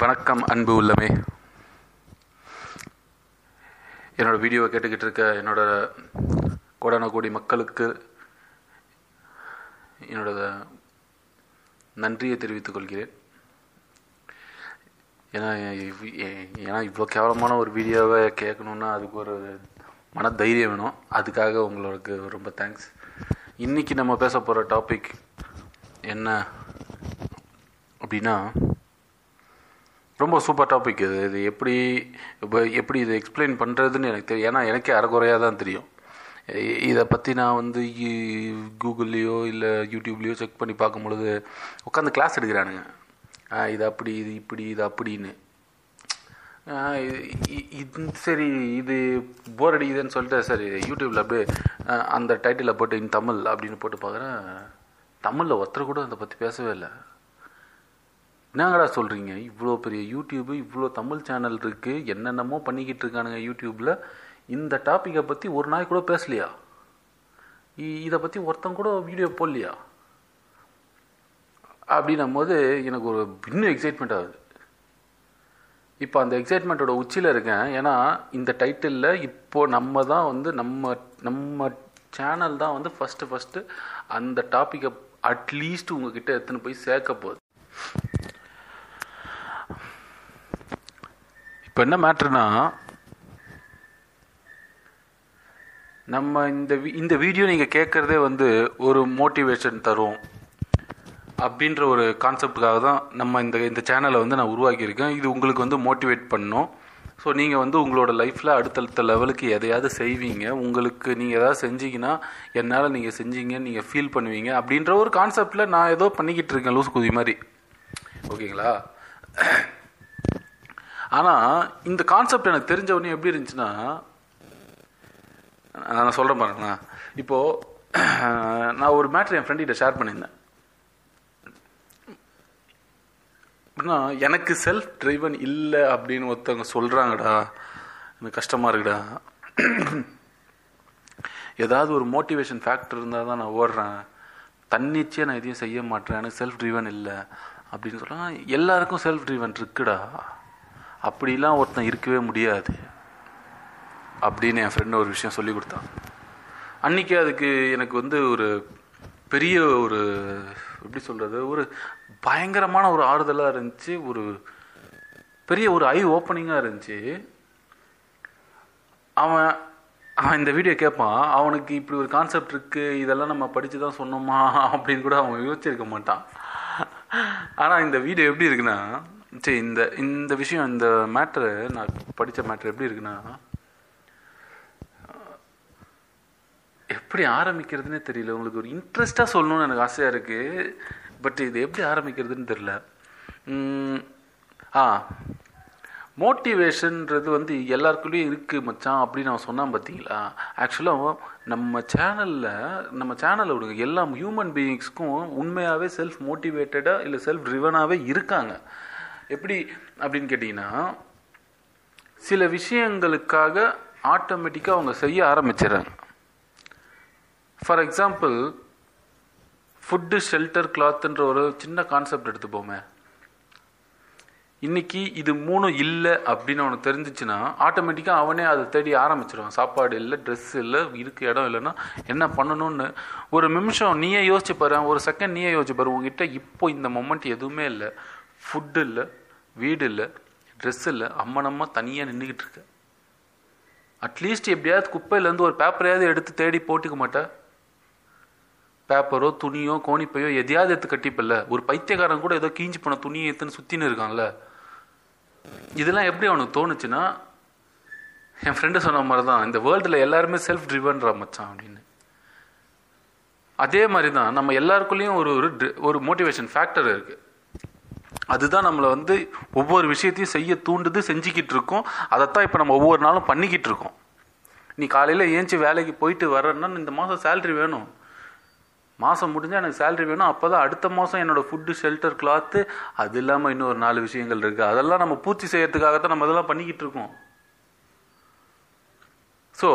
வணக்கம் அன்பு உள்ளமே. என்னோட வீடியோவை கேட்டுக்கிட்டு இருக்க என்னோட கோடானகோடி மக்களுக்கு என்னோட நன்றியை தெரிவித்துக் கொள்கிறேன். ஏன்னா ஏன்னா இவ்வளோ கேவலமான ஒரு வீடியோவை கேட்கணுன்னா அதுக்கு ஒரு மன தைரியம் வேணும். அதுக்காக உங்களுக்கு ரொம்ப தேங்க்ஸ் இன்றைக்கி நம்ம பேச போகிற டாபிக் என்ன அப்படின்னா ரொம்ப சூப்பர் டாபிக் இது. இது எப்படி இப்போ எப்படி இதை எக்ஸ்பிளைன் பண்ணுறதுன்னு எனக்கு தெரியும் ஏன்னா எனக்கே அறகுறையாக தான் தெரியும். இதை பற்றி நான் வந்து கூகுள்லேயோ இல்லை யூடியூப்லேயோ செக் பண்ணி பார்க்கும் பொழுது உட்காந்து கிளாஸ் எடுக்கிறானுங்க. இது அப்படி இது இப்படி இது அப்படின்னு. இது- சரி இது போர் அடிக்குதுன்னு சொல்லிட்டு சரி யூடியூப்பில் அப்படியே அந்த டைட்டிலில் போட்டு இன் தமிழ் அப்படின்னு போட்டு பார்க்குறேன். தமிழில் ஒருத்தர் கூட அதை பற்றி பேசவே இல்லை. என்னங்கடா சொல்கிறீங்க இவ்வளோ பெரிய யூடியூப்பு இவ்வளோ தமிழ் சேனல் இருக்குது என்னென்னமோ பண்ணிக்கிட்டு இருக்கானுங்க யூடியூப்பில் இந்த டாப்பிக்கை பற்றி ஒரு நாய் கூட பேசலையா? இதை பற்றி ஒருத்தன் கூட வீடியோ போடலையா? அப்படின்னும் போது எனக்கு ஒரு இன்னும் எக்ஸைட்மெண்ட் ஆகுது. இப்போ அந்த எக்ஸைட்மெண்ட்டோட உச்சியில் இருக்கேன். ஏன்னா இந்த டைட்டிலில் இப்போது நம்ம தான் வந்து நம்ம நம்ம சேனல் தான் வந்து ஃபஸ்ட்டு ஃபஸ்ட்டு அந்த டாப்பிக்கை அட்லீஸ்ட் உங்ககிட்ட எடுத்துன்னு போய் சேர்க்க போகுது. இப்போ என்ன மேட்ருனா நம்ம இந்த வி- இந்த வீடியோ நீங்கள் கேட்குறதே வந்து ஒரு மோட்டிவேஷன் தரும் அப்படின்ற ஒரு கான்செப்டுக்காக தான் நம்ம இந்த இந்த சேனலை வந்து நான் உருவாக்கியிருக்கேன். இது உங்களுக்கு வந்து மோட்டிவேட் பண்ணும். ஸோ நீங்கள் வந்து உங்களோட லைஃப்பில் அடுத்தடுத்த லெவலுக்கு எதையாவது செய்வீங்க. உங்களுக்கு நீங்கள் எதாவது செஞ்சீங்கன்னா என்னால் நீங்கள் செஞ்சீங்கன்னு நீங்கள் ஃபீல் பண்ணுவீங்க அப்படின்ற ஒரு கான்செப்டில் நான் ஏதோ பண்ணிக்கிட்டு இருக்கேன் லூஸ் குதி மாதிரி. ஓகேங்களா? ஆனால் இந்த கான்செப்ட் எனக்கு தெரிஞ்ச உடனே எப்படி இருந்துச்சுன்னா நான் சொல்கிறேன் பாருங்களேன். இப்போது நான் ஒரு மேட்ரு என் ஃப்ரெண்ட்கிட்ட ஷேர் பண்ணியிருந்தேன். அப்படின்னா எனக்கு செல்ஃப் ட்ரைவன் இல்லை அப்படின்னு ஒருத்தவங்க சொல்கிறாங்கடா எனக்கு கஷ்டமாக இருக்குடா. ஏதாவது ஒரு மோட்டிவேஷன் ஃபேக்டர் இருந்தால் தான் நான் ஓடுறேன். தன்னிச்சையாக நான் எதையும் செய்ய மாட்டேன். எனக்கு செல்ஃப் ட்ரிவன் இல்லை. அப்படின்னு சொல்கிறாங்க எல்லாருக்கும் செல்ஃப் ட்ரீவன் இருக்குடா. அப்படிலாம் ஒருத்தன் இருக்கவே முடியாது. அப்படின்னு என் ஃப்ரெண்டு ஒரு விஷயம் சொல்லி கொடுத்தான். அன்னைக்கு அதுக்கு எனக்கு வந்து ஒரு பெரிய ஒரு எப்படி சொல்கிறது ஒரு பயங்கரமான ஒரு ஆறுதலாக இருந்துச்சு. ஒரு பெரிய ஒரு ஐ ஓப்பனிங்காக இருந்துச்சு. அவன் அவன் இந்த வீடியோ கேட்பான் அவனுக்கு இப்படி ஒரு கான்செப்ட் இருக்குது இதெல்லாம் நம்ம படித்து தான் சொன்னோமா அப்படின்னு கூட அவன் யோசிச்சிருக்க மாட்டான். ஆனால் இந்த வீடியோ எப்படி இருக்குன்னா சரி இந்த இந்த விஷயம் இந்த மேட்ரு நான் படித்த மேட்ரு எப்படி இருக்குன்னா எப்படி ஆரம்பிக்கிறதுனே தெரியல. உங்களுக்கு ஒரு இன்ட்ரெஸ்டாக சொல்லணும்னு எனக்கு ஆசையாக இருக்குது பட் இது எப்படி ஆரம்பிக்கிறதுன்னு தெரியல. ஆ மோட்டிவேஷன்ன்றது வந்து எல்லாருக்குள்ளேயும் இருக்குது மச்சான் அப்படின்னு அவன் சொன்னான் பார்த்தீங்களா? ஆக்சுவலாக நம்ம சேனலில் நம்ம சேனலில் விடுங்க. எல்லா ஹியூமன் பீயிங்ஸ்க்கும் உண்மையாகவே செல்ஃப் மோட்டிவேட்டடாக இல்லை செல்ஃப் ட்ரிவனாகவே இருக்காங்க. எப்படி அப்படின்னு கேட்டிங்கன்னா சில விஷயங்களுக்காக ஆட்டோமேட்டிக்காக அவங்க செய்ய ஆரம்பிச்சிடுறாங்க. ஃபார் எக்ஸாம்பிள் ஃபுட்டு ஷெல்டர் கிளாத்துன்ற ஒரு சின்ன கான்செப்ட் எடுத்துப்போமே. இன்னைக்கு இது மூணும் இல்லை அப்படின்னு அவனுக்கு தெரிஞ்சிச்சுன்னா ஆட்டோமேட்டிக்காக அவனே அதை தேடி ஆரம்பிச்சிடுவான். சாப்பாடு இல்லை ட்ரெஸ் இல்லை இருக்கு இடம் இல்லைன்னா என்ன பண்ணணும்னு. ஒரு நிமிஷம் நீயே யோசிச்சு பாரு ஒரு செகண்ட் நீயே யோசிச்சு பாரு. உங்ககிட்ட இப்போ இந்த மொமெண்ட் எதுவுமே இல்லை. ஃபுட்டு இல்லை வீடு இல்லை ட்ரெஸ் இல்லை அம்மனம்மா தனியாக நின்றுக்கிட்டு இருக்க. அட்லீஸ்ட் எப்படியாவது குப்பையிலேருந்து ஒரு பேப்பரையாவது எடுத்து தேடி போட்டுக்க மாட்டேன் பேப்பரோ துணியோ கோணிப்பையோ எதையாவது எடுத்து கட்டிப்பில்ல. ஒரு பைத்தியக்காரன் கூட ஏதோ கீஞ்சு போன துணியை எடுத்துன்னு சுற்றின்னு இருக்கான்ல. இதெல்லாம் எப்படி அவனுக்கு தோணுச்சுன்னா என் ஃப்ரெண்டு சொன்ன மாதிரி தான் இந்த வேர்ல்டில் எல்லாருமே செல்ஃப் ட்ரிவன்ற மச்சான் அப்படின்னு. அதே மாதிரி தான் நம்ம எல்லாருக்குள்ளேயும் ஒரு ஒரு ஒரு மோட்டிவேஷன் ஃபேக்டர் இருக்குது அதுதான் நம்மளை வந்து ஒவ்வொரு விஷயத்தையும் செய்ய தூண்டுது செஞ்சுக்கிட்டு இருக்கோம். அதைத்தான் இப்போ நம்ம ஒவ்வொரு நாளும் பண்ணிக்கிட்டு இருக்கோம். நீ காலையில் ஏஞ்சி வேலைக்கு போயிட்டு வரேன்னா இந்த மாதம் சேல்ரி வேணும். மாதம் முடிஞ்சால் எனக்கு சேல்ரி வேணும். அப்போ தான் அடுத்த மாதம் என்னோட ஃபுட்டு ஷெல்டர் கிளாத்து அது இல்லாமல் இன்னும் ஒரு நாலு விஷயங்கள் இருக்குது அதெல்லாம் நம்ம பூர்த்தி செய்யறதுக்காகத்தான் நம்ம இதெல்லாம் பண்ணிக்கிட்டு இருக்கோம். ஸோ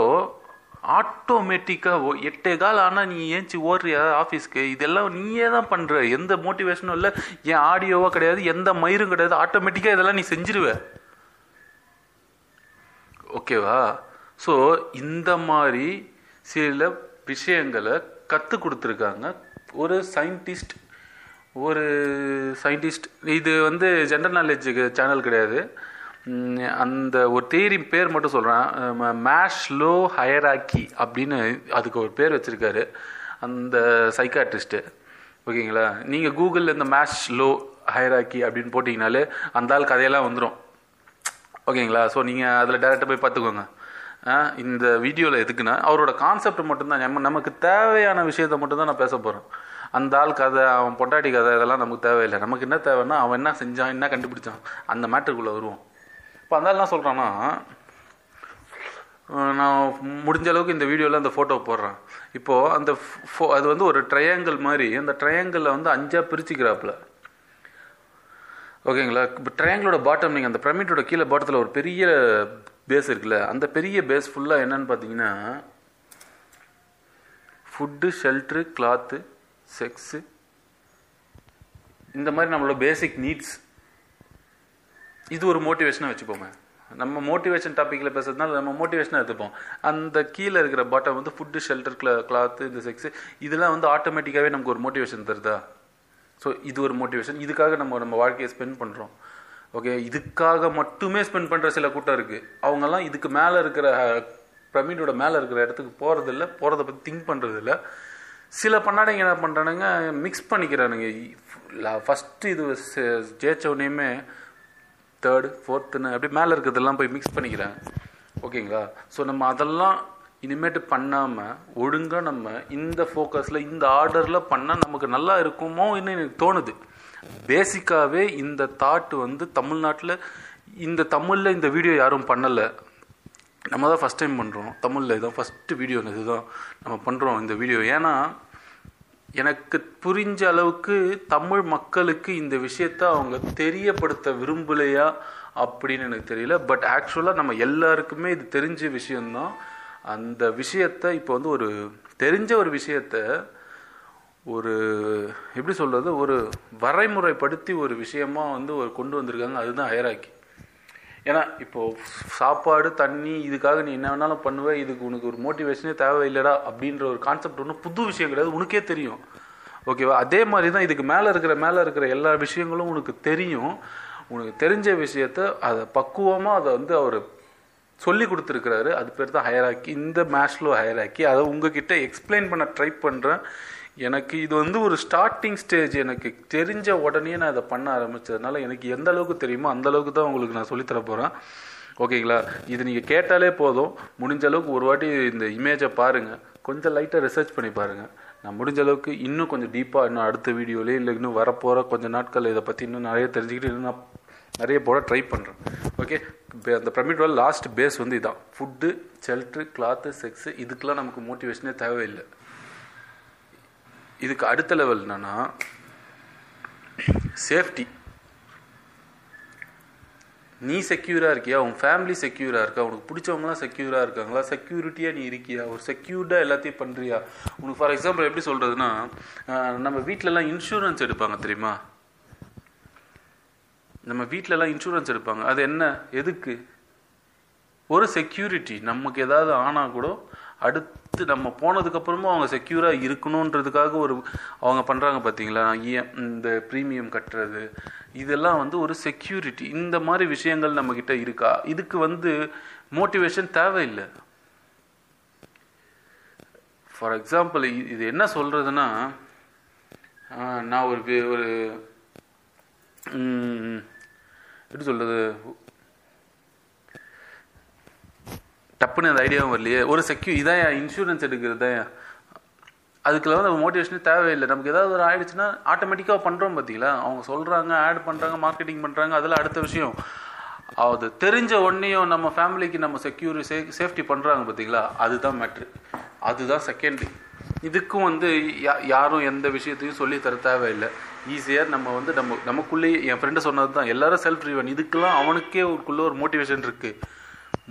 ஆட்டோமேட்டிக்காக எட்டே கால் ஆனால் நீ ஏஞ்சி ஓடுறியா ஆஃபீஸ்க்கு இதெல்லாம் நீயே தான் பண்ணுற எந்த மோட்டிவேஷனும் இல்லை. என் ஆடியோவோ கிடையாது எந்த மயிரும் கிடையாது. ஆட்டோமேட்டிக்காக இதெல்லாம் நீ செஞ்சிருவ. ஓகேவா ஸோ இந்த மாதிரி சில விஷயங்களை கற்றுக் கொடுத்துருக்காங்க. ஒரு சயின்டிஸ்ட் ஒரு சயின்டிஸ்ட் இது வந்து ஜென்ரல் நாலேஜுக்கு சேனல் கிடையாது. அந்த ஒரு தேரி பேர் மட்டும் சொல்கிறேன் மேஷ் லோ ஹயராக்கி அப்படின்னு அதுக்கு ஒரு பேர் வச்சுருக்காரு. அந்த சைக்காட்ரிஸ்ட்டு ஓகேங்களா? நீங்கள் கூகுளில் இந்த மேஷ் லோ ஹயராக்கி அப்படின்னு போட்டிங்கனாலே அந்த ஆள் கதையெல்லாம் வந்துடும் ஓகேங்களா? ஸோ நீங்கள் அதில் டேரெக்டாக போய் பார்த்துக்கோங்க. இந்த வீடியோவில் எதுக்குன்னா அவரோட கான்செப்ட் மட்டும்தான். நம்ம நமக்கு தேவையான விஷயத்தை மட்டும்தான் நான் பேச போகிறேன் அந்த ஆள் கதை அவன் பொண்டாட்டி கதை இதெல்லாம் நமக்கு தேவையில்லை. நமக்கு என்ன தேவைன்னா அவன் என்ன செஞ்சான் என்ன கண்டுபிடிச்சான் அந்த மேட்டருக்குள்ளே வருவோம். இப்போ அந்த என்ன சொல்கிறான்னா நான் முடிஞ்ச அளவுக்கு இந்த வீடியோவில் அந்த ஃபோட்டோ போடுறேன். இப்போது அந்த ஃபோ அது வந்து ஒரு ட்ரையாங்கிள் மாதிரி அந்த ட்ரையாங்கிளில் வந்து அஞ்சாக பிரிச்சுக்கிறாப்புல. ஓகேங்களா? இப்போ ட்ரையாங்கிளோட பாட்டம் நீங்கள் அந்த பிரமிட்டோட கீழே பாட்டத்தில் ஒரு பெரிய பேஸ் இருக்குல்ல அந்த பெரிய பேஸ் ஃபுல்லாக என்னன்னு பார்த்தீங்கன்னா ஃபுட்டு ஷெல்ட்ரு கிளாத்து செக்ஸு இந்த மாதிரி நம்மளோட பேசிக் நீட்ஸ் இது ஒரு மோட்டிவேஷனாக வச்சுப்போமே. நம்ம மோட்டிவேஷன் டாப்பிக்கில் பேசுறதுனால நம்ம மோட்டிவேஷனாக எடுத்துப்போம். அந்த கீழே இருக்கிற பாட்டம் வந்து ஃபுட்டு ஷெல்டர் கிளாத்து இந்த செக்ஸு இதெல்லாம் வந்து ஆட்டோமேட்டிக்காகவே நமக்கு ஒரு மோட்டிவேஷன் தருதா? ஸோ இது ஒரு மோட்டிவேஷன் இதுக்காக நம்ம நம்ம வாழ்க்கையை ஸ்பெண்ட் பண்ணுறோம் ஓகே இதுக்காக மட்டுமே ஸ்பெண்ட் பண்ணுற சில கூட்டம் இருக்குது அவங்கெல்லாம் இதுக்கு மேலே இருக்கிற பிரமிடோட மேலே இருக்கிற இடத்துக்கு போகிறதில்ல போகிறத பற்றி திங்க் பண்ணுறதில்ல சில பண்ணாடைங்க என்ன பண்ணுறானுங்க மிக்ஸ் பண்ணிக்கிறானுங்க. ஃபஸ்ட்டு இது ஜெயிச்ச உடனேயுமே தேர்டு ஃபோர்த்துன்னு அப்படி மேலே இருக்கிறதெல்லாம் போய் மிக்ஸ் பண்ணிக்கிறேன். ஓகேங்களா ஸோ நம்ம அதெல்லாம் இனிமேட்டு பண்ணாமல் ஒழுங்காக நம்ம இந்த ஃபோக்கஸில் இந்த ஆர்டரில் பண்ணால் நமக்கு நல்லா இருக்குமோ இன்னும் எனக்கு தோணுது. பேசிக்காகவே இந்த தாட் வந்து தமிழ்நாட்டில் இந்த தமிழில் இந்த வீடியோ யாரும் பண்ணலை. நம்ம தான் ஃபஸ்ட் டைம் பண்ணுறோம் தமிழில் இதான் ஃபஸ்ட்டு வீடியோ இதுதான் நம்ம பண்ணுறோம் இந்த வீடியோ ஏன்னா எனக்கு புரிஞ்ச அளவுக்கு தமிழ் மக்களுக்கு இந்த விஷயத்த அவங்க தெரியப்படுத்த விரும்பலையா அப்படின்னு எனக்கு தெரியல. பட் ஆக்சுவலாக நம்ம எல்லாருக்குமே இது தெரிஞ்ச விஷயம்தான். அந்த விஷயத்த இப்போ வந்து ஒரு தெரிஞ்ச ஒரு விஷயத்த ஒரு எப்படி சொல்கிறது ஒரு வரைமுறைப்படுத்தி ஒரு விஷயமா வந்து ஒரு கொண்டு வந்திருக்காங்க. அதுதான் ஹயராக்கி ஏன்னா இப்போது சாப்பாடு தண்ணி இதுக்காக நீ என்ன வேணாலும் பண்ணுவ இதுக்கு உனக்கு ஒரு மோட்டிவேஷனே தேவையில்லடா அப்படின்ற ஒரு கான்செப்ட் ஒன்றும் புது விஷயம் கிடையாது. உனக்கே தெரியும். ஓகேவா அதே மாதிரி தான் இதுக்கு மேலே இருக்கிற மேலே இருக்கிற எல்லா விஷயங்களும் உனக்கு தெரியும். உனக்கு தெரிஞ்ச விஷயத்த அதை பக்குவமாக அதை வந்து அவர் சொல்லி கொடுத்துருக்கிறாரு. அது பேர் தான் ஹயராக்கி இந்த மேஷ்லோ ஹயராக்கி அதை உங்ககிட்ட எக்ஸ்பிளைன் பண்ண ட்ரை பண்ணுறேன் எனக்கு இது வந்து ஒரு ஸ்டார்டிங் ஸ்டேஜ் எனக்கு தெரிஞ்ச உடனே நான் இதை பண்ண ஆரம்பித்ததுனால எனக்கு எந்த அளவுக்கு தெரியுமோ அந்த அளவுக்கு தான் உங்களுக்கு நான் சொல்லித்தர போகிறேன் ஓகேங்களா? இது நீங்கள் கேட்டாலே போதும். முடிஞ்ச அளவுக்கு ஒரு வாட்டி இந்த இமேஜை பாருங்கள் கொஞ்சம் லைட்டாக ரிசர்ச் பண்ணி பாருங்கள் நான் முடிஞ்ச அளவுக்கு இன்னும் கொஞ்சம் டீப்பாக இன்னும் அடுத்த வீடியோலேயே இல்லை இன்னும் வரப்போகிற கொஞ்சம் நாட்கள் இதை பற்றி இன்னும் நிறைய தெரிஞ்சுக்கிட்டு இன்னும் நான் நிறைய போட ட்ரை பண்ணுறேன் ஓகே? அந்த பிரமிடோட லாஸ்ட் பேஸ் வந்து இதான். ஃபுட்டு ஷெல்ட்ரு கிளாத்து செக்ஸு இதுக்கெலாம் நமக்கு மோட்டிவேஷனே தேவையில்லை. இதுக்கு அடுத்த லெவல் என்னன்னா சேஃப்டி நீ செக்யூராக இருக்கியா? உன் ஃபேமிலி செக்யூராக இருக்கா? உனக்கு பிடிச்சவங்களாம் செக்யூராக இருக்காங்களா? செக்யூரிட்டியாக நீ இருக்கியா? ஒரு செக்யூர்டாக எல்லாத்தையும் பண்ணுறியா உனக்கு ஃபார் எக்ஸாம்பிள் எப்படி சொல்கிறதுனா நம்ம வீட்டிலலாம் இன்சூரன்ஸ் எடுப்பாங்க தெரியுமா? நம்ம வீட்டிலலாம் இன்சூரன்ஸ் எடுப்பாங்க. அது என்ன? எதுக்கு? ஒரு செக்யூரிட்டி நமக்கு ஏதாவது ஆனால் கூட அடுத்து நம்ம போனதுக்கப்புறமும் அவங்க செக்யூராக இருக்கணுன்றதுக்காக ஒரு அவங்க பண்ணுறாங்க பார்த்தீங்களா EM இந்த ப்ரீமியம் கட்டுறது. இதெல்லாம் வந்து ஒரு செக்யூரிட்டி இந்த மாதிரி விஷயங்கள் நம்மக்கிட்ட இருக்கா? இதுக்கு வந்து மோட்டிவேஷன் தேவையில்லை. ஃபார் எக்ஸாம்பிள் இது என்ன சொல்கிறதுன்னா நான் ஒரு ஒரு எப்படி சொல்கிறது டப்புன்னு அந்த ஐடியாவும் வரலையே. ஒரு செக்யூ இதான் இன்சூரன்ஸ் எடுக்கிறது. தான் அதுக்குள்ள வந்து மோட்டிவேஷனே தேவையில்லை. நமக்கு ஏதாவது ஒரு ஆயிடுச்சுன்னா ஆட்டோமேட்டிக்காக பண்ணுறோம் பார்த்தீங்களா அவங்க சொல்கிறாங்க ஆட் பண்ணுறாங்க மார்க்கெட்டிங் பண்ணுறாங்க அதெல்லாம் அடுத்த விஷயம். அது தெரிஞ்ச உடனேயும் நம்ம ஃபேமிலிக்கு நம்ம செக்யூரி சே சேஃப்டி பண்ணுறாங்க பார்த்தீங்களா அதுதான் மேட்ரு அதுதான் செகண்ட்ரி இதுக்கும் வந்து யா- யாரும் எந்த விஷயத்தையும் சொல்லி தர தேவையில்லை. ஈஸியாக நம்ம வந்து நம்ம நமக்குள்ளேயே என் ஃப்ரெண்டு சொன்னது தான் எல்லாரும் செல்ஃப் ட்ரிவன் இதுக்கெல்லாம் அவனுக்கே ஒருக்குள்ள ஒரு மோட்டிவேஷன் இருக்குது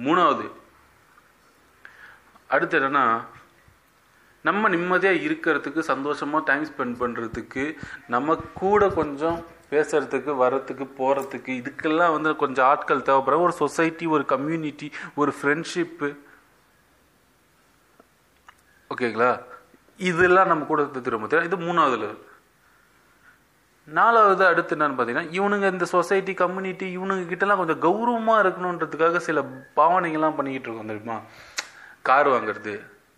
மூணாவது அடுத்து என்னன்னா நம்ம நிம்மதியாக இருக்கிறதுக்கு சந்தோஷமாக டைம் ஸ்பெண்ட் பண்ணுறதுக்கு நம்ம கூட கொஞ்சம் பேசுறதுக்கு வர்றதுக்கு போகிறதுக்கு இதுக்கெல்லாம் வந்து கொஞ்சம் ஆட்கள் தேவைப்படுற ஒரு சொசைட்டி ஒரு கம்யூனிட்டி ஒரு ஃப்ரெண்ட்ஷிப்பு ஓகேங்களா இதெல்லாம் நம்ம கூட திரும்ப இது மூணாவது லெவல் நாலாவது அடுத்து என்னன்னு பார்த்தீங்கன்னா இவனுங்க இந்த சொசைட்டி கம்யூனிட்டி இவனுங்க கிட்டலாம் கொஞ்சம் கௌரவமாக இருக்கணுன்றதுக்காக சில பாவனைகள்லாம் பண்ணிக்கிட்டு இருக்கோம் தெரியுமா? கார் வாங்குறது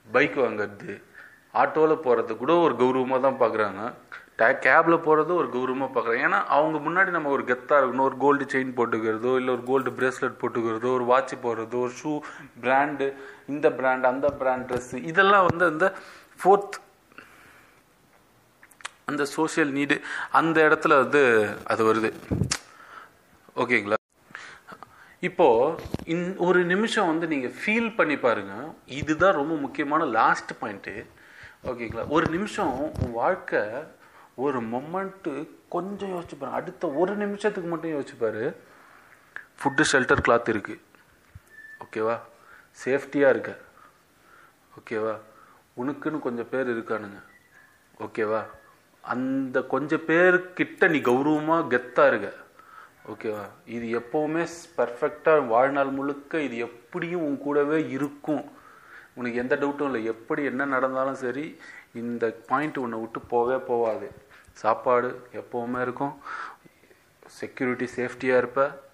பைக் வாங்குறது ஆட்டோவில் போகிறது கூட ஒரு கௌரவமாக தான் பார்க்குறாங்க டே கேபில் போகிறது ஒரு கௌரவமாக பார்க்குறாங்க ஏன்னா அவங்க முன்னாடி நம்ம ஒரு கெத்தாக இருக்கணும். ஒரு கோல்டு செயின் போட்டுக்கிறதோ இல்லை ஒரு கோல்டு பிரேஸ்லெட் போட்டுக்கிறதோ ஒரு வாட்ச் போடுறதோ ஒரு ஷூ பிராண்டு இந்த பிராண்ட் அந்த பிராண்ட் ட்ரெஸ்ஸு இதெல்லாம் வந்து அந்த ஃபோர்த் அந்த சோஷியல் நீடு அந்த இடத்துல வந்து அது வருது. ஓகேங்களா இப்போ இந் ஒரு நிமிஷம் வந்து நீங்கள் ஃபீல் பண்ணி பாருங்க. இதுதான் ரொம்ப முக்கியமான லாஸ்ட் பாயிண்ட்டு ஓகேங்களா ஒரு நிமிஷம் உன் வாழ்க்கை ஒரு மொமெண்ட்டு கொஞ்சம் யோசிச்சு பாரு அடுத்த ஒரு நிமிஷத்துக்கு மட்டும் யோசிச்சுப்பாரு ஃபுட்டு ஷெல்டர் கிளாத் இருக்குது ஓகேவா சேஃப்டியாக இருக்க. ஓகேவா உனக்குன்னு கொஞ்சம் பேர் இருக்கானுங்க. ஓகேவா அந்த கொஞ்சம் பேர்கிட்ட நீ கௌரவமாக கெத்தாக இருக்க. ஓகேவா இது எப்போவுமே பர்ஃபெக்டாக வாழ்நாள் முழுக்க இது எப்படியும் உன் கூடவே இருக்கும். உனக்கு எந்த டவுட்டும் இல்லை. எப்படி என்ன நடந்தாலும் சரி இந்த பாயிண்ட் உன்னை விட்டு போவே போகாது. சாப்பாடு எப்போவுமே இருக்கும். செக்யூரிட்டி சேஃப்டியாக இருப்ப.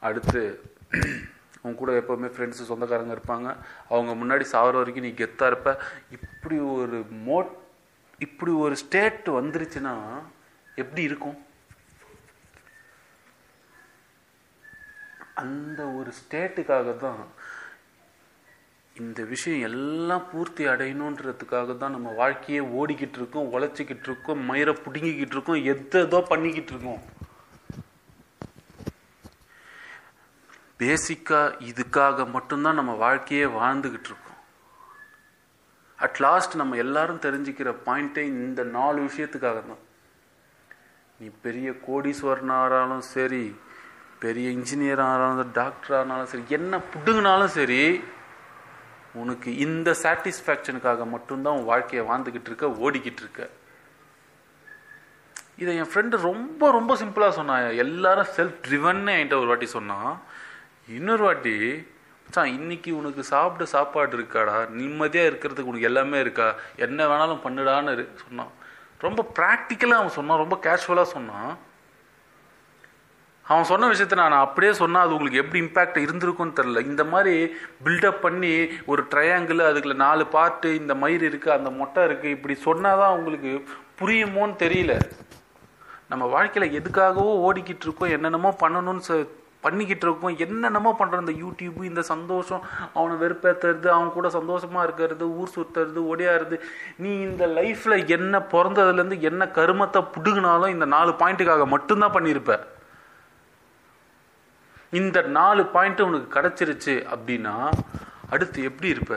அடுத்து உன் கூட எப்போவுமே ஃப்ரெண்ட்ஸு சொந்தக்காரங்க இருப்பாங்க. அவங்க முன்னாடி சாகிற வரைக்கும் நீ கெத்தாக இருப்ப. இப்படி ஒரு மோட் இப்படி ஒரு ஸ்டேட் வந்துருச்சுன்னா எப்படி இருக்கும்? அந்த ஒரு ஸ்டேட்டுக்காக தான் இந்த விஷயம் எல்லாம் பூர்த்தி அடையணுன்றதுக்காக தான் நம்ம வாழ்க்கையே ஓடிக்கிட்டு இருக்கோம் உழைச்சிக்கிட்டு இருக்கோம் மயிரை பிடுங்கிக்கிட்டு இருக்கோம் எதோ பண்ணிக்கிட்டு இருக்கோம் பேசிக்காக இதுக்காக மட்டும்தான் நம்ம வாழ்க்கையே வாழ்ந்துக்கிட்டு இருக்கோம் அட் லாஸ்ட் நம்ம எல்லாரும் தெரிஞ்சுக்கிற பாயிண்ட்டே இந்த நாலு விஷயத்துக்காக தான் நீ பெரிய கோடீஸ்வரனாராலும் சரி பெரிய இன்ஜினியர் ஆனாலும் டாக்டர் ஆனாலும் சரி என்ன புடுங்கினாலும் சரி உனக்கு இந்த சாட்டிஸ்ஃபேக்ஷனுக்காக மட்டும்தான் உன் வாழ்க்கையை வாழ்ந்துக்கிட்டு இருக்க ஓடிக்கிட்டு இருக்க. இதை என் ஃப்ரெண்டு ரொம்ப ரொம்ப சிம்பிளாக சொன்னான். எல்லாரும் செல்ஃப் ட்ரிவன்னு என்கிட்ட ஒரு வாட்டி சொன்னான். இன்னொரு வாட்டி மச்சான் இன்னைக்கு உனக்கு சாப்பிட சாப்பாடு இருக்காடா? நிம்மதியாக இருக்கிறதுக்கு உனக்கு எல்லாமே இருக்கா? என்ன வேணாலும் பண்ணுடான்னு சொன்னான். ரொம்ப ப்ராக்டிக்கலாக அவன் சொன்னான். ரொம்ப கேஷுவலாக சொன்னான். அவன் சொன்ன விஷயத்த நான் அப்படியே சொன்னால் அது உங்களுக்கு எப்படி இம்பேக்ட் இருந்திருக்கும்னு தெரில இந்த மாதிரி பில்டப் பண்ணி ஒரு ட்ரையாங்கிள் அதுக்குள்ள நாலு பார்ட்டு இந்த மயிர் இருக்குது அந்த மொட்டை இருக்குது இப்படி சொன்னாதான் உங்களுக்கு புரியுமோன்னு தெரியல. நம்ம வாழ்க்கையில் எதுக்காகவோ ஓடிக்கிட்டு இருக்கோம் என்னென்னமோ பண்ணணும்னு பண்ணிக்கிட்டு இருக்கோம் என்னென்னமோ பண்ணுறோம் இந்த யூடியூப்பு இந்த சந்தோஷம் அவனை வெறுப்பேற்றுறது அவன் கூட சந்தோஷமாக இருக்கிறது ஊர் சுற்றுறது ஒடியாருது நீ இந்த லைஃப்பில் என்ன பிறந்ததுலேருந்து என்ன கருமத்தை பிடுங்கினாலும் இந்த நாலு பாயிண்ட்டுக்காக மட்டும்தான் பண்ணியிருப்பேன் இந்த நாலு பாயிண்ட் உனக்கு கிடைச்சிருச்சு அப்படின்னா அடுத்து எப்படி இருப்ப?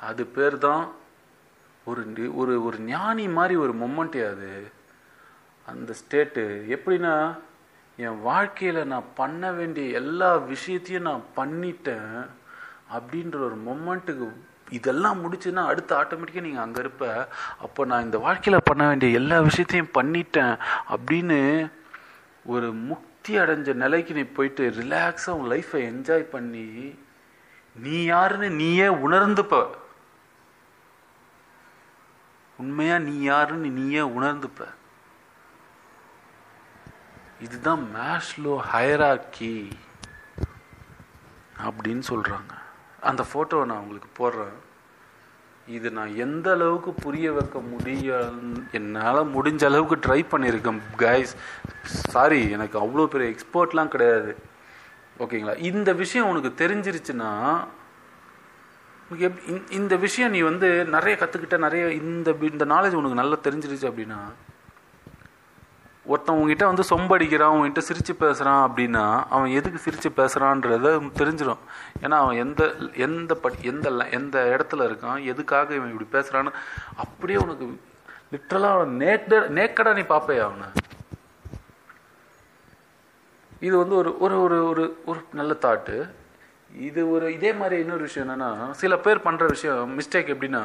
அது பேர் தான் ஒரு ஒரு ஒரு ஞானி மாதிரி ஒரு மொமெண்ட்டே அது. அந்த ஸ்டேட்டு எப்படின்னா என் வாழ்க்கையில் நான் பண்ண வேண்டிய எல்லா விஷயத்தையும் நான் பண்ணிட்டேன் அப்படின்ற ஒரு மொமெண்ட்டுக்கு இதெல்லாம் முடிச்சுன்னா அடுத்து ஆட்டோமேட்டிக்காக நீங்கள் அங்கே இருப்ப அப்போ நான் இந்த வாழ்க்கையில் பண்ண வேண்டிய எல்லா விஷயத்தையும் பண்ணிட்டேன் அப்படின்னு ஒரு முக்தி அடைஞ்ச நிலைக்கு நீ போயிட்டு ரிலாக்ஸாக உன் லைஃப்பை என்ஜாய் பண்ணி நீ யாருன்னு நீயே உணர்ந்துப்ப. உண்மையாக நீ யாருன்னு நீயே உணர்ந்துப்ப. இதுதான் மேஷ்லோ ஹயராக்கி அப்படின்னு சொல்கிறாங்க அந்த ஃபோட்டோவை நான் உங்களுக்கு போடுறேன். இது நான் எந்த அளவுக்கு புரிய வைக்க முடிய என்னால் முடிஞ்ச அளவுக்கு ட்ரை பண்ணியிருக்கேன் கைஸ் சாரி எனக்கு அவ்வளோ பெரிய எக்ஸ்பர்ட்லாம் கிடையாது. ஓகேங்களா இந்த விஷயம் உனக்கு தெரிஞ்சிருச்சுன்னா இந்த- இந்த விஷயம் நீ வந்து நிறைய கற்றுக்கிட்ட நிறைய இந்த இந்த நாலேஜ் உனக்கு நல்லா தெரிஞ்சிருச்சு அப்படின்னா ஒருத்தன் உங்ககிட்ட வந்து சொம்படிக்கிறான் உங்ககிட்ட சிரித்து பேசுகிறான் அப்படின்னா அவன் எதுக்கு சிரித்து பேசுகிறான்றத தெரிஞ்சிடும். ஏன்னா அவன் எந்த எந்த பட் எந்த எந்த இடத்துல இருக்கான் எதுக்காக இவன் இப்படி பேசுகிறான்னு அப்படியே உனக்கு லிட்ரலாக அவன் நேக்கட நேக்கடா நீ பார்ப்பே அவனை? இது வந்து ஒரு ஒரு ஒரு ஒரு ஒரு நல்ல தாட்டு இது ஒரு இதே மாதிரி இன்னொரு விஷயம் என்னென்னா சில பேர் பண்ணுற விஷயம் மிஸ்டேக் எப்படின்னா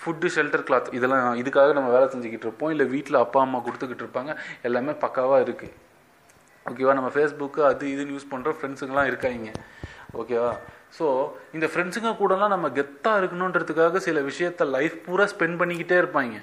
ஃபுட்டு ஷெல்டர் கிளாத் இதெல்லாம் இதுக்காக நம்ம வேலை செஞ்சுக்கிட்டு இருப்போம். இல்லை வீட்டில் அப்பா அம்மா கொடுத்துக்கிட்டு இருப்பாங்க. எல்லாமே பக்காவாக இருக்குது ஓகேவா நம்ம ஃபேஸ்புக்கு அது இதுன்னு யூஸ் பண்ணுற ஃப்ரெண்ட்ஸுங்கெலாம் இருக்காங்க. ஓகேவா ஸோ இந்த ஃப்ரெண்ட்ஸுங்க கூடலாம் நம்ம கெத்தாக இருக்கணுன்றதுக்காக சில விஷயத்த லைஃப் பூரா ஸ்பெண்ட் பண்ணிக்கிட்டே இருப்பாங்க.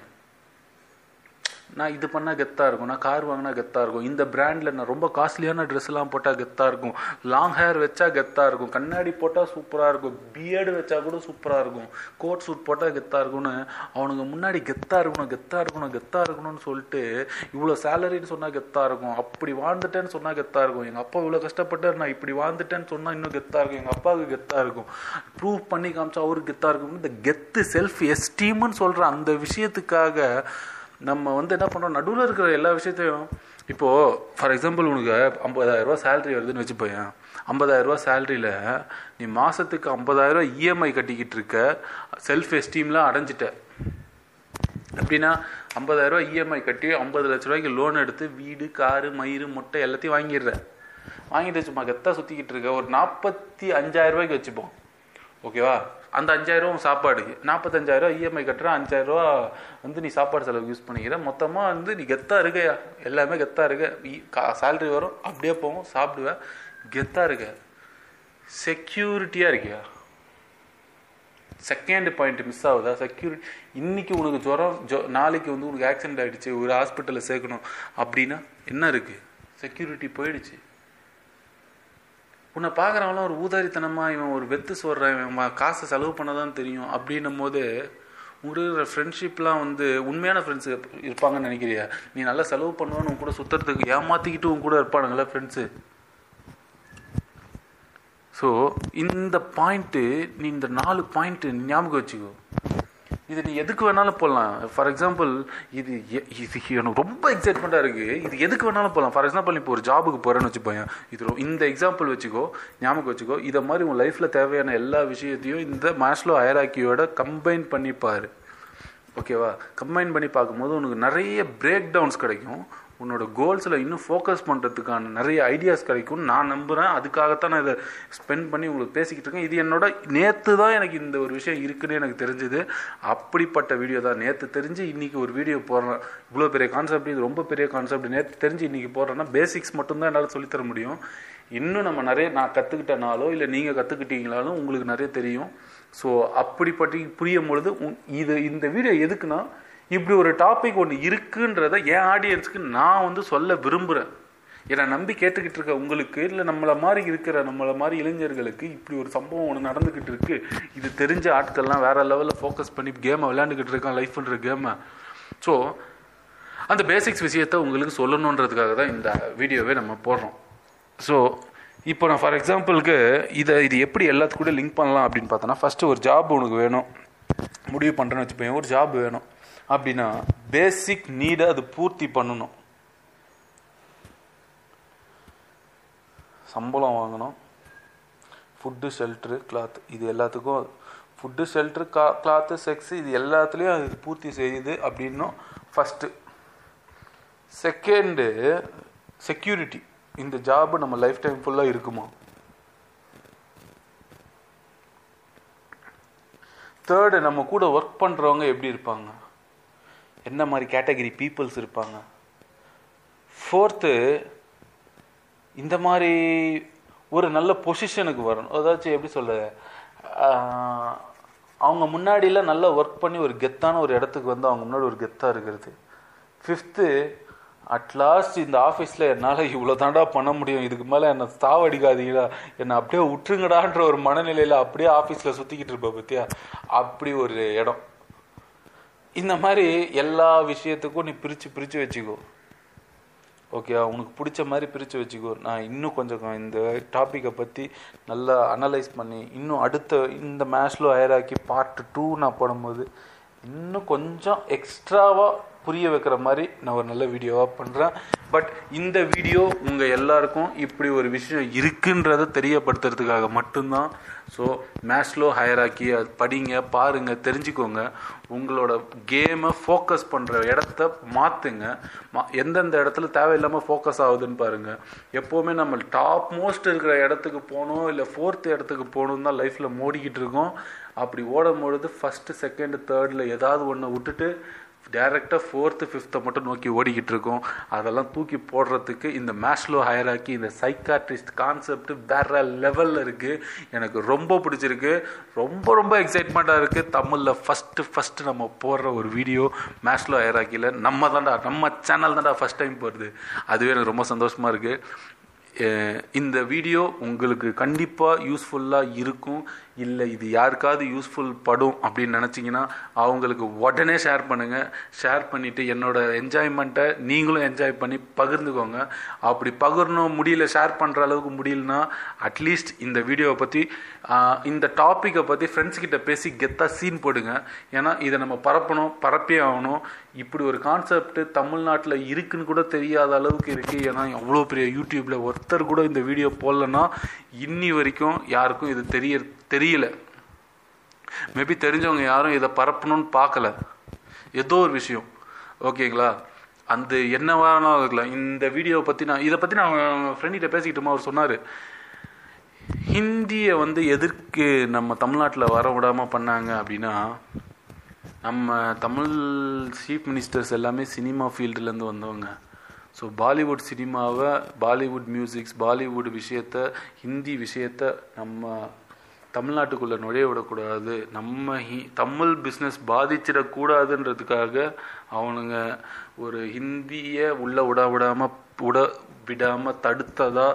நான் இது பண்ணால் கெத்தாக இருக்கும். நான் கார் வாங்கினா கெத்தாக இருக்கும். இந்த பிராண்டில் நான் ரொம்ப காஸ்ட்லியான ட்ரெஸ்லாம் போட்டால் கெத்தாக இருக்கும். லாங் ஹேர் வச்சா கெத்தாக இருக்கும். கண்ணாடி போட்டால் சூப்பராக இருக்கும். பியர்டு வச்சா கூட சூப்பராக இருக்கும். கோட் சூட் போட்டால் கெத்தாக இருக்கும்னு அவனுங்க முன்னாடி கெத்தாக இருக்கணும் கெத்தாக இருக்கணும் கெத்தாக இருக்கணும்னு சொல்லிட்டு இவ்வளோ சேலரின்னு சொன்னால் கெத்தாக இருக்கும். அப்படி வாழ்ந்துட்டேன்னு சொன்னால் கெத்தாக இருக்கும். எங்கள் அப்பா இவ்வளோ கஷ்டப்பட்டார் நான் இப்படி வாழ்ந்துட்டேன்னு சொன்னால் இன்னும் கெத்தாக இருக்கும். எங்கள் அப்பாவுக்கு கெத்தாக இருக்கும். ப்ரூவ் பண்ணி காமிச்சா அவருக்கு கெத்தாக இருக்கும் இந்த கெத்து செல்ஃப் எஸ்டீம்னு சொல்கிற அந்த விஷயத்துக்காக நம்ம வந்து என்ன பண்ணுறோம் நடுவில் இருக்கிற எல்லா விஷயத்தையும் இப்போது ஃபார் எக்ஸாம்பிள் உனக்கு ஐம்பதாயிரரூவா சேலரி வருதுன்னு வச்சுப்போயேன் ஐம்பதாயிரரூவா சேலரியில் நீ மாதத்துக்கு ஐம்பதாயிரரூவா இஎம்ஐ கட்டிக்கிட்டு இருக்க செல்ஃப் எஸ்டீம்லாம் அடைஞ்சிட்ட. எப்படின்னா ஐம்பதாயிரரூவா இஎம்ஐ கட்டி ஐம்பது லட்ச ரூபாய்க்கு லோன் எடுத்து வீடு காரு மயிறு முட்டை எல்லாத்தையும் வாங்கிடுற. வாங்கிட்டு சும்மா கெத்தாக சுற்றிக்கிட்டு இருக்க. ஒரு நாற்பத்தி அஞ்சாயிரரூபாய்க்கு வச்சுப்போம். ஓகேவா? அந்த அஞ்சாயிரம் சாப்பாடு. நாற்பத்தஞ்சாயிரம் இஎம்ஐ கட்டுற அஞ்சாயிரரூவா வந்து நீ சாப்பாடு செலவு யூஸ் பண்ணிக்கிற. மொத்தமாக வந்து நீ கெத்தாக இருக்க. எல்லாமே கெத்தாக இருக்க. சேலரி வரும் அப்படியே போகும் சாப்பிடுவேன் கெத்தாக இருக்க. செக்யூரிட்டியாக இருக்கியா? செகண்ட் பாயிண்ட் மிஸ் ஆகுதா? செக்யூரிட்டி இன்னைக்கு உனக்கு ஜுரம் ஜொ நாளைக்கு வந்து உனக்கு ஆக்சிடென்ட் ஆகிடுச்சு ஒரு ஹாஸ்பிட்டலில் சேர்க்கணும் அப்படின்னா என்ன இருக்குது செக்யூரிட்டி போயிடுச்சு. உன்னை பார்க்குறவங்களாம் ஒரு ஊதாரித்தனமாக இவன் ஒரு வெத்து சொல்கிறான் இவன் காசை செலவு பண்ண தான் தெரியும் அப்படின்னும் போது உங்களுக்கு ஃப்ரெண்ட்ஷிப்லாம் வந்து உண்மையான ஃப்ரெண்ட்ஸு இருப்பாங்கன்னு நினைக்கிறியா? நீ நல்லா செலவு பண்ணுவான்னு உன் கூட சுற்றுறதுக்கு ஏமாற்றிக்கிட்டு உன் கூட இருப்பானுங்களா ஃப்ரெண்ட்ஸு ஸோ இந்த பாயிண்ட்டு நீ இந்த நாலு பாயிண்ட்டு ஞாபகம் வச்சுக்கோ. இது நீ எதுக்கு வேணாலும் போடலாம். ஃபார் எக்ஸாம்பிள் இது இது எனக்கு ரொம்ப எக்ஸைட்மெண்ட்டாக இருக்குது இது எதுக்கு வேணாலும் போகலாம் ஃபார் எக்ஸாம்பிள் இப்போ ஒரு ஜாபுக்கு போகிறேன்னு வச்சுப்போம் இது இந்த எக்ஸாம்பிள் வச்சுக்கோ ஞாபகம் வச்சுக்கோ இதை மாதிரி உன் லைஃப்பில் தேவையான எல்லா விஷயத்தையும் இந்த மேஷ்லோ அயராக்கியோட கம்பைன் பண்ணிப்பார். ஓகேவா கம்பைன் பண்ணி பார்க்கும்போது உனக்கு நிறைய பிரேக் டவுன்ஸ் கிடைக்கும். உன்னோட கோல்ஸில் இன்னும் ஃபோக்கஸ் பண்ணுறதுக்கான நிறைய ஐடியாஸ் கிடைக்கும் நான் நம்புகிறேன் அதுக்காகத்தான் நான் இதை ஸ்பெண்ட் பண்ணி உங்களுக்கு பேசிக்கிட்டு இருக்கேன். இது என்னோட நேற்று தான் எனக்கு இந்த ஒரு விஷயம் இருக்குன்னு எனக்கு தெரிஞ்சுது. அப்படிப்பட்ட வீடியோ தான். நேற்று தெரிஞ்சு இன்றைக்கி ஒரு வீடியோ போடுறேன் இவ்வளோ பெரிய கான்செப்ட் இது ரொம்ப பெரிய கான்செப்ட் நேற்று தெரிஞ்சு இன்றைக்கி போடுறேன்னா பேசிக்ஸ் மட்டும்தான் என்னால் சொல்லித்தர முடியும். இன்னும் நம்ம நிறைய நான் கற்றுக்கிட்டனாலோ இல்லை நீங்கள் கற்றுக்கிட்டீங்களாலும் உங்களுக்கு நிறைய தெரியும். ஸோ அப்படிப்பட்ட புரியும் பொழுது இது இந்த வீடியோ எதுக்குன்னா இப்படி ஒரு டாபிக் ஒன்று இருக்குன்றத என் ஆடியன்ஸுக்கு நான் வந்து சொல்ல விரும்புகிறேன் என்னை நம்பி கேட்டுக்கிட்டு இருக்க உங்களுக்கு இல்லை நம்மளை மாதிரி இருக்கிற நம்மளை மாதிரி இளைஞர்களுக்கு இப்படி ஒரு சம்பவம் ஒன்று நடந்துக்கிட்டு இருக்கு. இது தெரிஞ்ச ஆட்கள்லாம் வேற லெவலில் ஃபோக்கஸ் பண்ணி கேமை விளையாண்டுக்கிட்டு இருக்கான் லைஃப்ன்ற கேமை ஸோ அந்த பேசிக்ஸ் விஷயத்த உங்களுக்கு சொல்லணுன்றதுக்காக தான் இந்த வீடியோவே நம்ம போடுறோம். ஸோ இப்போ நான் ஃபார் எக்ஸாம்பிளுக்கு இதை இது எப்படி எல்லாத்துக்கூட கூட லிங்க் பண்ணலாம் அப்படின்னு பார்த்தோன்னா ஃபஸ்ட்டு ஒரு ஜாப் உனக்கு வேணும். முடிவு பண்ணுறேன்னு வச்சுப்பேன் ஒரு ஜாப் வேணும். அப்படின்னா பேசிக் நீடை அது பூர்த்தி பண்ணணும். சம்பளம் வாங்கணும். ஃபுட்டு ஷெல்ட்ரு கிளாத் இது எல்லாத்துக்கும் ஃபுட்டு ஷெல்ட்ரு கா கிளாத்து செக்ஸு இது எல்லாத்துலேயும் அது பூர்த்தி செய்யுது அப்படின்னும் ஃபஸ்ட்டு செகண்டு செக்யூரிட்டி இந்த ஜாபு நம்ம லைஃப் டைம் ஃபுல்லாக இருக்குமா? தேர்டு நம்ம கூட ஒர்க் பண்ணுறவங்க எப்படி இருப்பாங்க? என்ன மாதிரி கேட்டகரி பீப்புள்ஸ் இருப்பாங்க? ஃபோர்த்து இந்த மாதிரி ஒரு நல்ல பொசிஷனுக்கு வரணும். அதாச்சும் எப்படி சொல்ல அவங்க முன்னாடியெல்லாம் நல்லா ஒர்க் பண்ணி ஒரு கெத்தான ஒரு இடத்துக்கு வந்து அவங்க முன்னாடி ஒரு கெத்தாக இருக்கிறது. ஃபிஃப்த்து அட்லாஸ்ட் இந்த ஆஃபீஸில் என்னால் இவ்வளோ தாண்டா பண்ண முடியும். இதுக்கு மேலே என்னை சாவடிக்காதீங்களா என்னை அப்படியே விட்டுருங்கடான்ற ஒரு மனநிலையில் அப்படியே ஆஃபீஸில் சுற்றிக்கிட்டு இருப்பேன் பற்றியா அப்படி ஒரு இடம். இந்த மாதிரி எல்லா விஷயத்துக்கும் நீ பிரித்து பிரித்து வச்சுக்கோ. ஓகே உனக்கு பிடிச்ச மாதிரி பிரித்து வச்சுக்கோ. நான் இன்னும் கொஞ்சம் இந்த டாப்பிக்கை பற்றி நல்லா அனலைஸ் பண்ணி இன்னும் அடுத்த இந்த மேட்ச்ல ஹயராக்கி பார்ட் டூ நான் போடும்போது இன்னும் கொஞ்சம் எக்ஸ்ட்ராவாக புரிய வைக்கிற மாதிரி நான் ஒரு நல்ல வீடியோவாக பண்ணுறேன் பட் இந்த வீடியோ உங்கள் எல்லாருக்கும் இப்படி ஒரு விஷயம் இருக்குன்றதை தெரியப்படுத்துறதுக்காக மட்டும்தான். ஸோ மேஸ்லோ ஹயராக்கி அது படிங்க பாருங்கள் தெரிஞ்சுக்கோங்க. உங்களோட கேமை ஃபோக்கஸ் பண்ணுற இடத்த மாற்றுங்க மா எந்தெந்த இடத்துல தேவையில்லாமல் ஃபோக்கஸ் ஆகுதுன்னு பாருங்கள் எப்போவுமே நம்ம டாப் மோஸ்ட் இருக்கிற இடத்துக்கு போகணும் இல்லை ஃபோர்த் இடத்துக்கு போகணும் தான் லைஃப்பில் மோடிக்கிட்டு இருக்கோம். அப்படி ஓடும் பொழுது ஃபஸ்ட்டு செகண்டு தேர்டில் ஏதாவது ஒன்று விட்டுட்டு டைரெக்டாக ஃபோர்த்து ஃபிஃப்த்தை மட்டும் நோக்கி ஓடிக்கிட்டு இருக்கோம். அதெல்லாம் தூக்கி போடுறதுக்கு இந்த மேஷ்லோ ஹயராக்கி இந்த சைக்காட்ரிஸ்ட் கான்செப்ட் வேற லெவலில் இருக்குது எனக்கு ரொம்ப பிடிச்சிருக்கு. ரொம்ப ரொம்ப எக்ஸைட்மெண்ட்டாக இருக்குது தமிழில் ஃபஸ்ட்டு ஃபஸ்ட்டு நம்ம போடுற ஒரு வீடியோ மேஷ்லோ ஹயராக்கியில் நம்ம தான்டா நம்ம சேனல் தான்டா ஃபஸ்ட் டைம் போடுறது அதுவே எனக்கு ரொம்ப சந்தோஷமாக இருக்குது இந்த வீடியோ உங்களுக்கு கண்டிப்பாக யூஸ்ஃபுல்லாக இருக்கும். இல்லை இது யாருக்காவது யூஸ்ஃபுல் படும் அப்படின்னு நினச்சிங்கன்னா அவங்களுக்கு உடனே ஷேர் பண்ணுங்கள் ஷேர் பண்ணிவிட்டு என்னோடய என்ஜாய்மெண்ட்டை நீங்களும் என்ஜாய் பண்ணி பகிர்ந்துக்கோங்க. அப்படி பகிர்ணும் முடியல ஷேர் பண்ணுற அளவுக்கு முடியலனா அட்லீஸ்ட் இந்த வீடியோவை பற்றி இந்த டாப்பிக்கை பற்றி ஃப்ரெண்ட்ஸ்கிட்ட பேசி கெத்தாக சீன் போடுங்க. ஏன்னா இதை நம்ம பரப்பணும் பரப்பே ஆகணும். இப்படி ஒரு கான்செப்ட் தமிழ்நாட்டில் இருக்குன்னு கூட தெரியாத அளவுக்கு இருக்குது ஏன்னா அவ்வளோ பெரிய யூடியூப்பில் ஒருத்தர் கூட இந்த வீடியோ போடலன்னா இன்னி வரைக்கும் யாருக்கும் இது தெரிய தெரியல. மேபி தெரிஞ்சவங்க யாரும் இதை பரப்பணும்னு பார்க்கல. ஏதோ ஒரு விஷயம். ஓகேங்களா? அந்த என்னவானா இருக்கலாம். இந்த வீடியோவை பற்றி நான் இதை பற்றி நான் ஃப்ரெண்ட்கிட்ட பேசிக்கிட்டோமா அவர் சொன்னார். ஹிந்தியை வந்து எதற்கு நம்ம தமிழ்நாட்டில் வர விடாமல் பண்ணாங்க அப்படின்னா நம்ம தமிழ் சீஃப் மினிஸ்டர்ஸ் எல்லாமே சினிமா ஃபீல்டுலேருந்து வந்தவங்க. ஸோ பாலிவுட் சினிமாவை பாலிவுட் மியூசிக்ஸ் பாலிவுட் விஷயத்த ஹிந்தி விஷயத்த நம்ம தமிழ்நாட்டுக்குள்ளே நுழைய விடக்கூடாது. நம்ம ஹி தமிழ் பிஸ்னஸ் பாதிச்சிடக்கூடாதுன்றதுக்காக அவனுங்க ஒரு ஹிந்தியை உள்ளே விட விடாமல் விட விடாமல் தடுத்ததா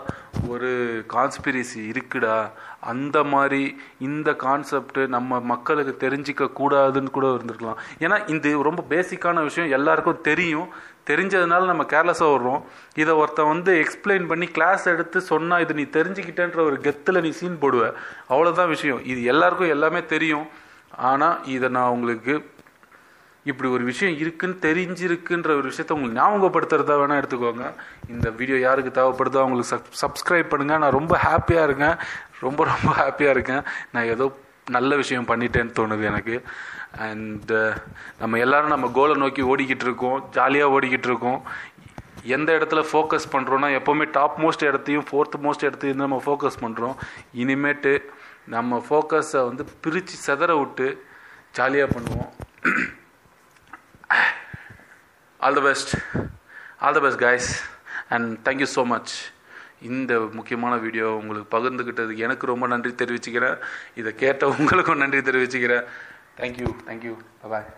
ஒரு கான்ஸ்பிரசி இருக்குடா. அந்த மாதிரி இந்த கான்செப்ட் நம்ம மக்களுக்கு தெரிஞ்சிக்க கூடாதுன்னு கூட இருந்திருக்கலாம். ஏன்னா இது ரொம்ப பேசிக்கான விஷயம். எல்லாருக்கும் தெரியும். தெரிஞ்சதுனால நம்ம கேர்லெஸ்ஸாக வர்றோம் இதை ஒருத்தன் வந்து எக்ஸ்பிளைன் பண்ணி கிளாஸ் எடுத்து சொன்னால் இது நீ தெரிஞ்சுக்கிட்டேன்ற ஒரு கெத்தில் நீ சீன் போடுவ. அவ்வளோதான் விஷயம். இது எல்லாருக்கும் எல்லாமே தெரியும். ஆனால் இதை நான் உங்களுக்கு இப்படி ஒரு விஷயம் இருக்குன்னு தெரிஞ்சிருக்குன்ற ஒரு விஷயத்த உங்களுக்கு ஞாபகப்படுத்துறதா வேணால் எடுத்துக்கோங்க. இந்த வீடியோ யாருக்கு தேவைப்படுதோ அவங்களுக்கு சப் சப்ஸ்கிரைப் பண்ணுங்கள் நான் ரொம்ப ஹாப்பியாக இருக்கேன். ரொம்ப ரொம்ப ஹாப்பியாக இருக்கேன். நான் ஏதோ நல்ல விஷயம் பண்ணிட்டேன்னு தோணுது எனக்கு. அண்ட் uh, நம்ம எல்லாரும் நம்ம கோலை நோக்கி ஓடிக்கிட்டு இருக்கோம். ஜாலியாக ஓடிக்கிட்டு இருக்கோம். எந்த இடத்துல ஃபோக்கஸ் பண்ணுறோன்னா எப்போவுமே டாப் மோஸ்ட் இடத்தையும் ஃபோர்த் மோஸ்ட் இடத்தையும் நம்ம ஃபோக்கஸ் பண்ணுறோம் இனிமேட்டு நம்ம ஃபோக்கஸை வந்து பிரித்து செதற விட்டு ஜாலியாக பண்ணுவோம். All the best all the best guys and thank you so much இந்த முக்கியமான வீடியோ உங்களுக்கு பகிர்ந்துக்கிட்டதுக்கு எனக்கு ரொம்ப நன்றி தெரிவிச்சுக்கிறேன். இதை கேட்ட உங்களுக்கும் நன்றி தெரிவிச்சுக்கிறேன். Thank you thank you bye